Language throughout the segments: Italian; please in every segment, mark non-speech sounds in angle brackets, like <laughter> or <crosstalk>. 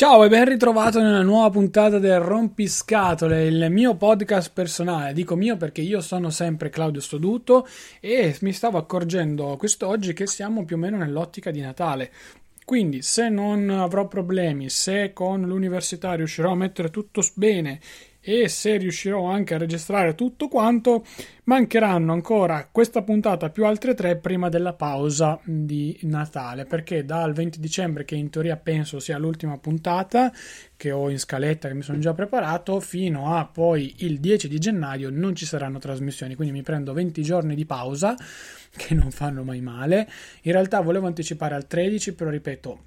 Ciao e ben ritrovato nella nuova puntata del Rompiscatole, il mio podcast personale. Dico mio perché io sono sempre Claudio Stoduto e mi stavo accorgendo quest'oggi che siamo più o meno nell'ottica di Natale. Quindi, se non avrò problemi, se con l'università riuscirò a mettere tutto bene e se riuscirò anche a registrare tutto quanto, mancheranno ancora questa puntata più altre tre prima della pausa di Natale, perché dal 20 dicembre, che in teoria penso sia l'ultima puntata che ho in scaletta, che mi sono già preparato, fino a poi il 10 di gennaio non ci saranno trasmissioni, quindi mi prendo 20 giorni di pausa che non fanno mai male. In realtà volevo anticipare al 13, però ripeto,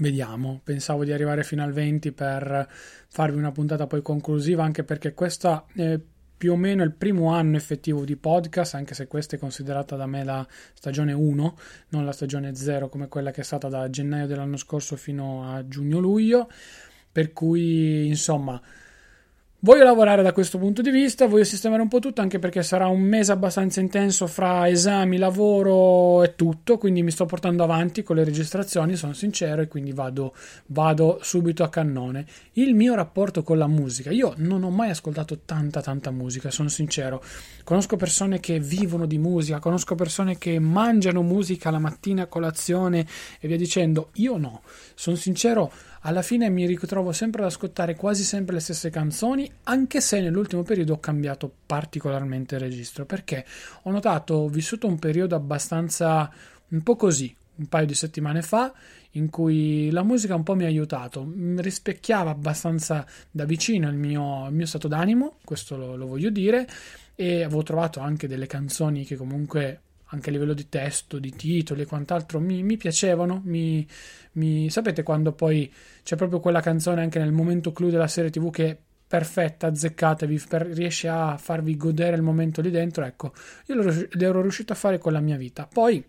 Vediamo, pensavo di arrivare fino al 20 per farvi una puntata poi conclusiva, anche perché questa è più o meno il primo anno effettivo di podcast, anche se questa è considerata da me la stagione 1, non la stagione 0 come quella che è stata da gennaio dell'anno scorso fino a giugno-luglio, per cui insomma Voglio lavorare da questo punto di vista, voglio sistemare un po' tutto anche perché sarà un mese abbastanza intenso fra esami, lavoro e tutto, quindi mi sto portando avanti con le registrazioni, sono sincero e quindi vado, vado subito a cannone. Il mio rapporto con la musica, io non ho mai ascoltato tanta tanta musica, sono sincero. Conosco persone che vivono di musica, conosco persone che mangiano musica la mattina a colazione e via dicendo, io no, sono sincero alla fine mi ritrovo sempre ad ascoltare quasi sempre le stesse canzoni, anche se nell'ultimo periodo ho cambiato particolarmente il registro, perché ho notato, ho vissuto un periodo abbastanza un po' così, un paio di settimane fa, in cui la musica un po' mi ha aiutato, rispecchiava abbastanza da vicino il mio, il mio stato d'animo, questo lo, lo voglio dire, e avevo trovato anche delle canzoni che comunque anche a livello di testo, di titoli e quant'altro, mi, mi piacevano. Mi, mi, sapete quando poi c'è proprio quella canzone anche nel momento clou della serie TV che è perfetta, azzeccata, vi, per, riesce a farvi godere il momento lì dentro. Ecco, io l'ero riuscito a fare con la mia vita. Poi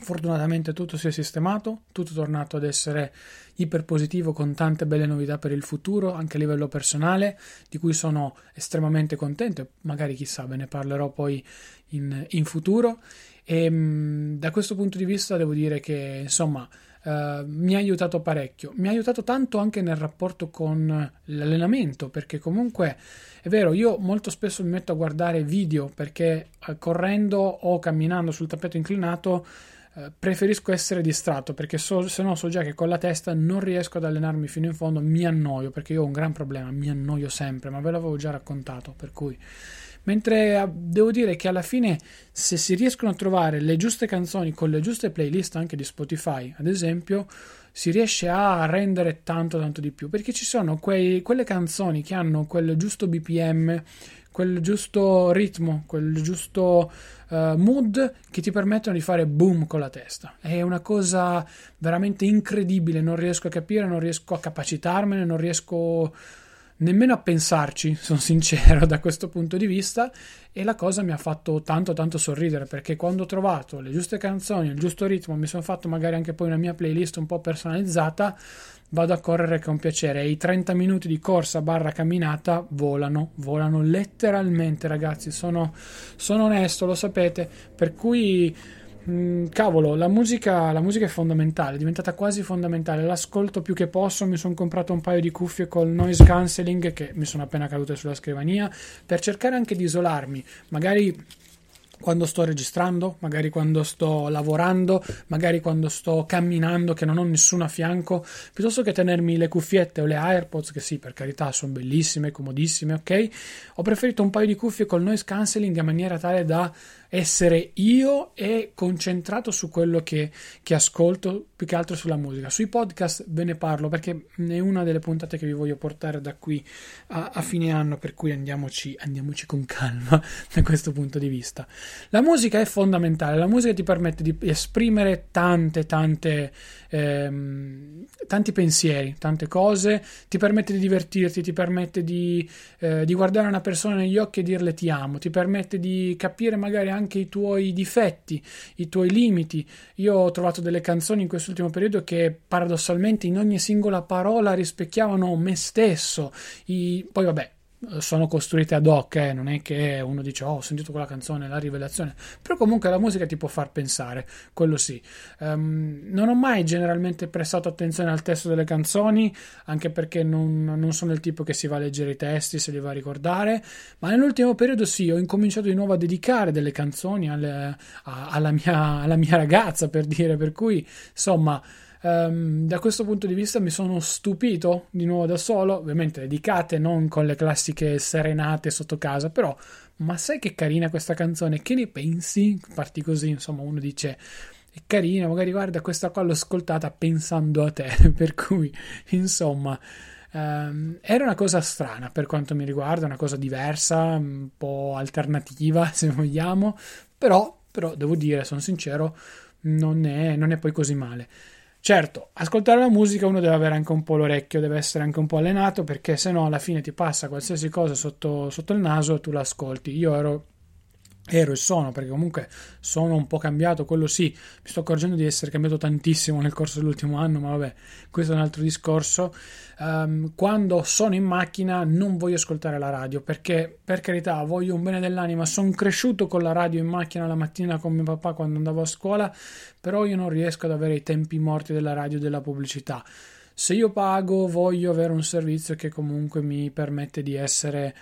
Fortunatamente tutto si è sistemato, tutto è tornato ad essere iperpositivo con tante belle novità per il futuro, anche a livello personale, di cui sono estremamente contento magari chissà ve ne parlerò poi in, in futuro. E ehm, da questo punto di vista devo dire che insomma Uh, mi ha aiutato parecchio. Mi ha aiutato tanto anche nel rapporto con l'allenamento, perché comunque è vero, io molto spesso mi metto a guardare video perché uh, correndo o camminando sul tappeto inclinato eh, preferisco essere distratto perché so, se no so già che con la testa non riesco ad allenarmi fino in fondo, mi annoio perché io ho un gran problema, mi annoio sempre, ma ve l'avevo già raccontato, per cui. Mentre eh, devo dire che alla fine se si riescono a trovare le giuste canzoni con le giuste playlist anche di Spotify, ad esempio, si riesce a rendere tanto tanto di più perché ci sono quei, quelle canzoni che hanno quel giusto BPM quel giusto ritmo, quel giusto uh, mood che ti permettono di fare boom con la testa. È una cosa veramente incredibile, non riesco a capire, non riesco a capacitarmene, non riesco nemmeno a pensarci, <laughs> sono sincero da questo punto di vista e la cosa mi ha fatto tanto tanto sorridere perché quando ho trovato le giuste canzoni, il giusto ritmo, mi sono fatto magari anche poi una mia playlist un po' personalizzata, vado a correre con piacere e i 30 minuti di corsa barra camminata volano, volano letteralmente ragazzi, sono, sono onesto, lo sapete, per cui Mm, cavolo, la musica, la musica, è fondamentale, è diventata quasi fondamentale. L'ascolto più che posso. Mi sono comprato un paio di cuffie col noise cancelling che mi sono appena cadute sulla scrivania per cercare anche di isolarmi. Magari quando sto registrando, magari quando sto lavorando, magari quando sto camminando che non ho nessuno a fianco, piuttosto che tenermi le cuffiette o le AirPods, che sì, per carità, sono bellissime, comodissime, ok? Ho preferito un paio di cuffie col noise cancelling in maniera tale da essere io e concentrato su quello che, che, ascolto, più che altro sulla musica. Sui podcast ve ne parlo perché è una delle puntate che vi voglio portare da qui a, a fine anno, per cui andiamoci, andiamoci con calma <laughs> da questo punto di vista. La musica è fondamentale, la musica ti permette di esprimere tante, tante, ehm, tanti pensieri, tante cose, ti permette di divertirti, ti permette di, eh, di guardare una persona negli occhi e dirle ti amo, ti permette di capire magari anche anche i tuoi difetti, i tuoi limiti. Io ho trovato delle canzoni in quest'ultimo periodo che paradossalmente in ogni singola parola rispecchiavano me stesso. I... Poi vabbè, sono costruite ad hoc, eh? non è che uno dice oh ho sentito quella canzone, la rivelazione, però comunque la musica ti può far pensare, quello sì. Um, non ho mai generalmente prestato attenzione al testo delle canzoni, anche perché non, non, sono il tipo che si va a leggere i testi, se li va a ricordare, ma nell'ultimo periodo sì, ho incominciato di nuovo a dedicare delle canzoni alle, a, alla, mia, alla mia ragazza, per dire, per cui insomma... Um, da questo punto di vista mi sono stupito di nuovo da solo, ovviamente dedicate, non con le classiche serenate sotto casa, però ma sai che carina questa canzone, che ne pensi? Parti così, insomma, uno dice è carina, magari guarda questa qua l'ho ascoltata pensando a te, <laughs> per cui insomma Um, era una cosa strana per quanto mi riguarda, una cosa diversa, un po' alternativa <laughs> se vogliamo, però, però devo dire, sono sincero, non è, non è poi così male. Certo, ascoltare la musica uno deve avere anche un po' l'orecchio, deve essere anche un po' allenato perché se no alla fine ti passa qualsiasi cosa sotto, sotto il naso e tu l'ascolti. Io ero ero e sono, perché comunque sono un po' cambiato, quello sì, mi sto accorgendo di essere cambiato tantissimo nel corso dell'ultimo anno, ma vabbè, questo è un altro discorso. Um, quando sono in macchina non voglio ascoltare la radio, perché per carità voglio un bene dell'anima, sono cresciuto con la radio in macchina la mattina con mio papà quando andavo a scuola, però io non riesco ad avere i tempi morti della radio e della pubblicità. Se io pago voglio avere un servizio che comunque mi permette di essere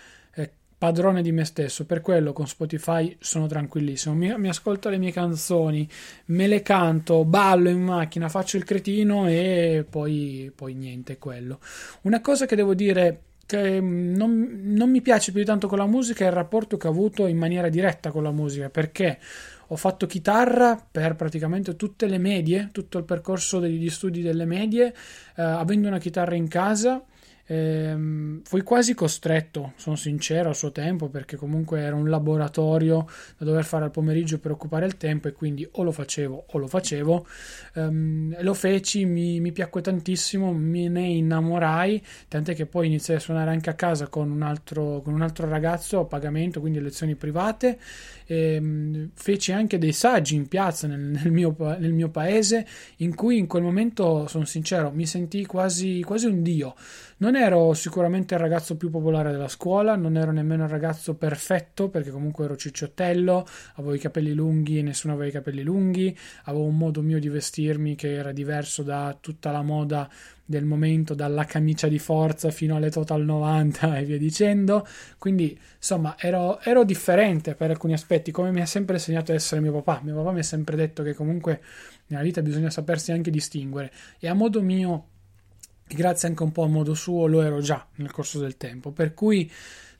padrone di me stesso, per quello con Spotify sono tranquillissimo, mi, mi, ascolto le mie canzoni, me le canto, ballo in macchina, faccio il cretino e poi, poi niente, quello. Una cosa che devo dire che non, non mi piace più tanto con la musica è il rapporto che ho avuto in maniera diretta con la musica, perché ho fatto chitarra per praticamente tutte le medie, tutto il percorso degli studi delle medie, eh, avendo una chitarra in casa Ehm, fui quasi costretto, sono sincero, a suo tempo, perché comunque era un laboratorio da dover fare al pomeriggio per occupare il tempo e quindi o lo facevo o lo facevo. Ehm, lo feci, mi, mi, piacque tantissimo, me ne innamorai, tant'è che poi iniziai a suonare anche a casa con un altro, con un altro ragazzo a pagamento, quindi lezioni private. Ehm, feci anche dei saggi in piazza nel, nel, mio, nel mio paese in cui in quel momento, sono sincero, mi sentii quasi, quasi un dio. Non ero sicuramente il ragazzo più popolare della scuola, non ero nemmeno il ragazzo perfetto perché comunque ero cicciottello, avevo i capelli lunghi e nessuno aveva i capelli lunghi, avevo un modo mio di vestirmi che era diverso da tutta la moda del momento, dalla camicia di forza fino alle Total 90 <laughs> e via dicendo. Quindi, insomma, ero, ero, differente per alcuni aspetti, come mi ha sempre insegnato essere mio papà. Mio papà mi ha sempre detto che comunque nella vita bisogna sapersi anche distinguere e a modo mio grazie anche un po' a modo suo lo ero già nel corso del tempo. Per cui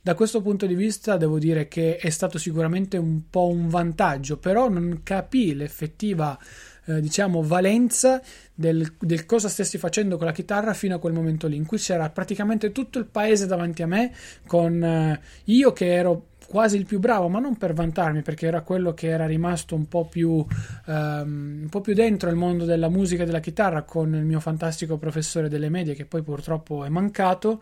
da questo punto di vista devo dire che è stato sicuramente un po' un vantaggio, però non capì l'effettiva eh, diciamo, valenza del, del, cosa stessi facendo con la chitarra fino a quel momento lì, in cui c'era praticamente tutto il paese davanti a me, con eh, io che ero quasi il più bravo, ma non per vantarmi, perché era quello che era rimasto un po' più, um, un po' più dentro il mondo della musica e della chitarra con il mio fantastico professore delle medie che poi purtroppo è mancato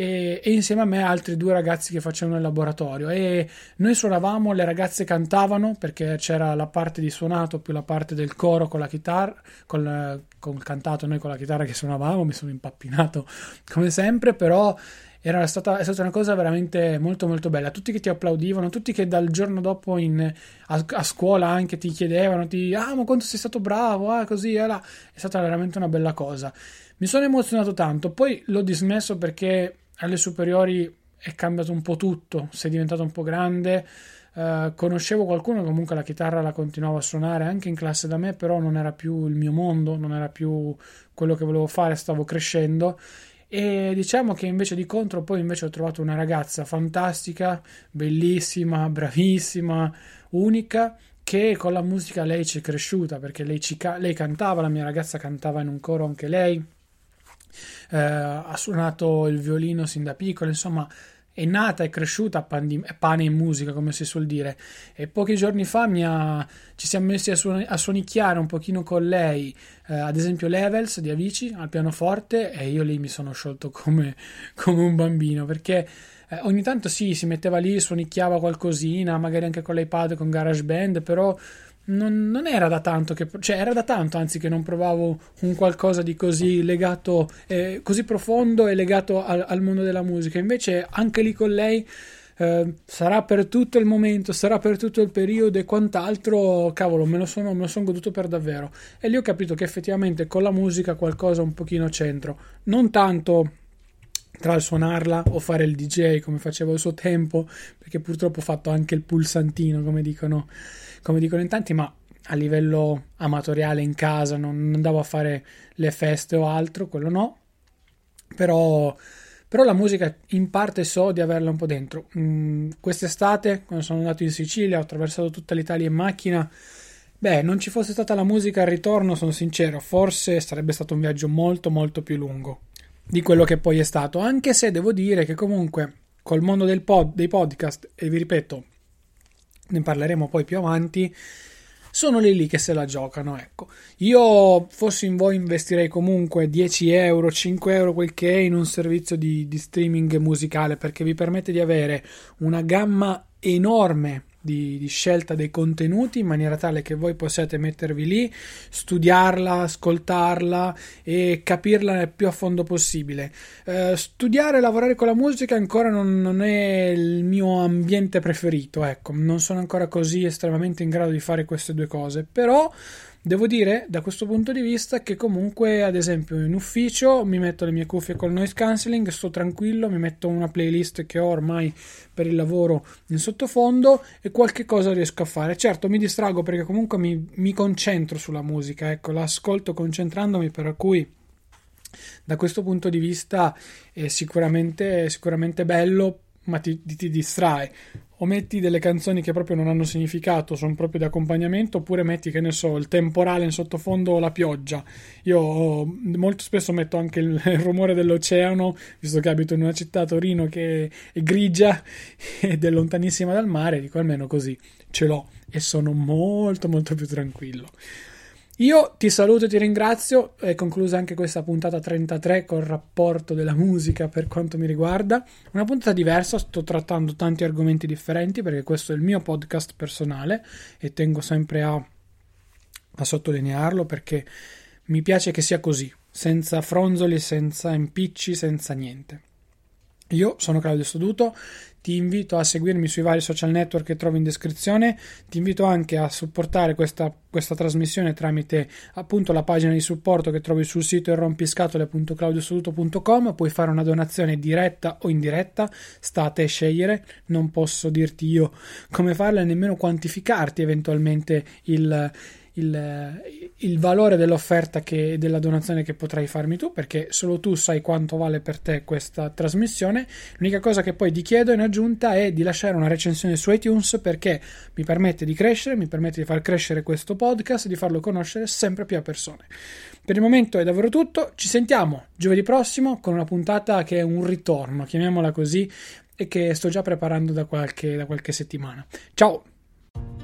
e, e, insieme a me altri due ragazzi che facevano il laboratorio. E noi suonavamo, le ragazze cantavano perché c'era la parte di suonato più la parte del coro con la chitarra, con, con il cantato noi con la chitarra che suonavamo, mi sono impappinato come sempre, però era stata, è stata una cosa veramente molto molto bella. Tutti che ti applaudivano, tutti che dal giorno dopo in, a, a, scuola anche ti chiedevano, ti, ah ma quanto sei stato bravo, ah così, eh, là. è stata veramente una bella cosa. Mi sono emozionato tanto, poi l'ho dismesso perché alle superiori è cambiato un po' tutto, sei diventato un po' grande. Uh, conoscevo qualcuno comunque la chitarra la continuava a suonare anche in classe da me, però non era più il mio mondo, non era più quello che volevo fare, stavo crescendo e diciamo che invece di contro poi invece ho trovato una ragazza fantastica, bellissima, bravissima, unica che con la musica lei ci è cresciuta perché lei, ci, lei cantava, la mia ragazza cantava in un coro anche lei, eh, ha suonato il violino sin da piccola, insomma è nata e cresciuta a pane in musica, come si suol dire. E pochi giorni fa ha, ci siamo messi a, suon- a, suonicchiare un pochino con lei, eh, ad esempio Levels di Avici al pianoforte, e io lì mi sono sciolto come, come un bambino perché. Eh, ogni tanto sì, si metteva lì, suonicchiava qualcosina, magari anche con l'iPad, con GarageBand, però non, non, era da tanto che, cioè era da tanto anzi che non provavo un qualcosa di così legato, eh, così profondo e legato al, al, mondo della musica. Invece anche lì con lei eh, sarà per tutto il momento, sarà per tutto il periodo e quant'altro, cavolo, me lo sono, me lo sono goduto per davvero. E lì ho capito che effettivamente con la musica qualcosa un pochino c'entro. Non tanto tra il suonarla o fare il DJ come facevo al suo tempo, perché purtroppo ho fatto anche il pulsantino, come dicono come dicono in tanti, ma a livello amatoriale in casa, non andavo a fare le feste o altro, quello no. Però, però la musica in parte so di averla un po' dentro. Mm, quest'estate, quando sono andato in Sicilia, ho attraversato tutta l'Italia in macchina. Beh, non ci fosse stata la musica al ritorno, sono sincero, forse sarebbe stato un viaggio molto molto più lungo di quello che poi è stato, anche se devo dire che comunque col mondo pod, dei podcast, e vi ripeto, ne parleremo poi più avanti, sono lì lì che se la giocano. Ecco, io fossi in voi investirei comunque 10 euro, 5 euro, quel che è in un servizio di, di streaming musicale perché vi permette di avere una gamma enorme di, di, scelta dei contenuti in maniera tale che voi possiate mettervi lì, studiarla, ascoltarla e capirla il più a fondo possibile. Eh, studiare e lavorare con la musica ancora non, non, è il mio ambiente preferito, ecco, non sono ancora così estremamente in grado di fare queste due cose, però Devo dire da questo punto di vista che comunque ad esempio in ufficio mi metto le mie cuffie col noise cancelling, sto tranquillo, mi metto una playlist che ho ormai per il lavoro in sottofondo e qualche cosa riesco a fare. Certo mi distrago perché comunque mi, mi concentro sulla musica, ecco, l'ascolto concentrandomi per cui da questo punto di vista è sicuramente, sicuramente bello ma ti, ti, distrae. O metti delle canzoni che proprio non hanno significato, sono proprio di accompagnamento, oppure metti, che ne so, il temporale in sottofondo o la pioggia. Io molto spesso metto anche il, il rumore dell'oceano, visto che abito in una città, Torino, che è grigia ed è lontanissima dal mare, dico almeno così ce l'ho e sono molto molto più tranquillo. Io ti saluto e ti ringrazio. È conclusa anche questa puntata 33 col rapporto della musica per quanto mi riguarda. Una puntata diversa, sto trattando tanti argomenti differenti perché questo è il mio podcast personale e tengo sempre a, a sottolinearlo perché mi piace che sia così, senza fronzoli, senza impicci, senza niente. Io sono Claudio Stoduto, ti invito a seguirmi sui vari social network che trovi in descrizione, ti invito anche a supportare questa, questa trasmissione tramite appunto la pagina di supporto che trovi sul sito rompiscatole.claudiostoduto.com, puoi fare una donazione diretta o indiretta, state a scegliere, non posso dirti io come farla e nemmeno quantificarti eventualmente il il, il valore dell'offerta che, della donazione che potrai farmi tu, perché solo tu sai quanto vale per te questa trasmissione. L'unica cosa che poi ti chiedo in aggiunta è di lasciare una recensione su iTunes perché mi permette di crescere, mi permette di far crescere questo podcast e di farlo conoscere sempre più a persone. Per il momento è davvero tutto, ci sentiamo giovedì prossimo con una puntata che è un ritorno, chiamiamola così, e che sto già preparando da qualche, da qualche settimana. Ciao!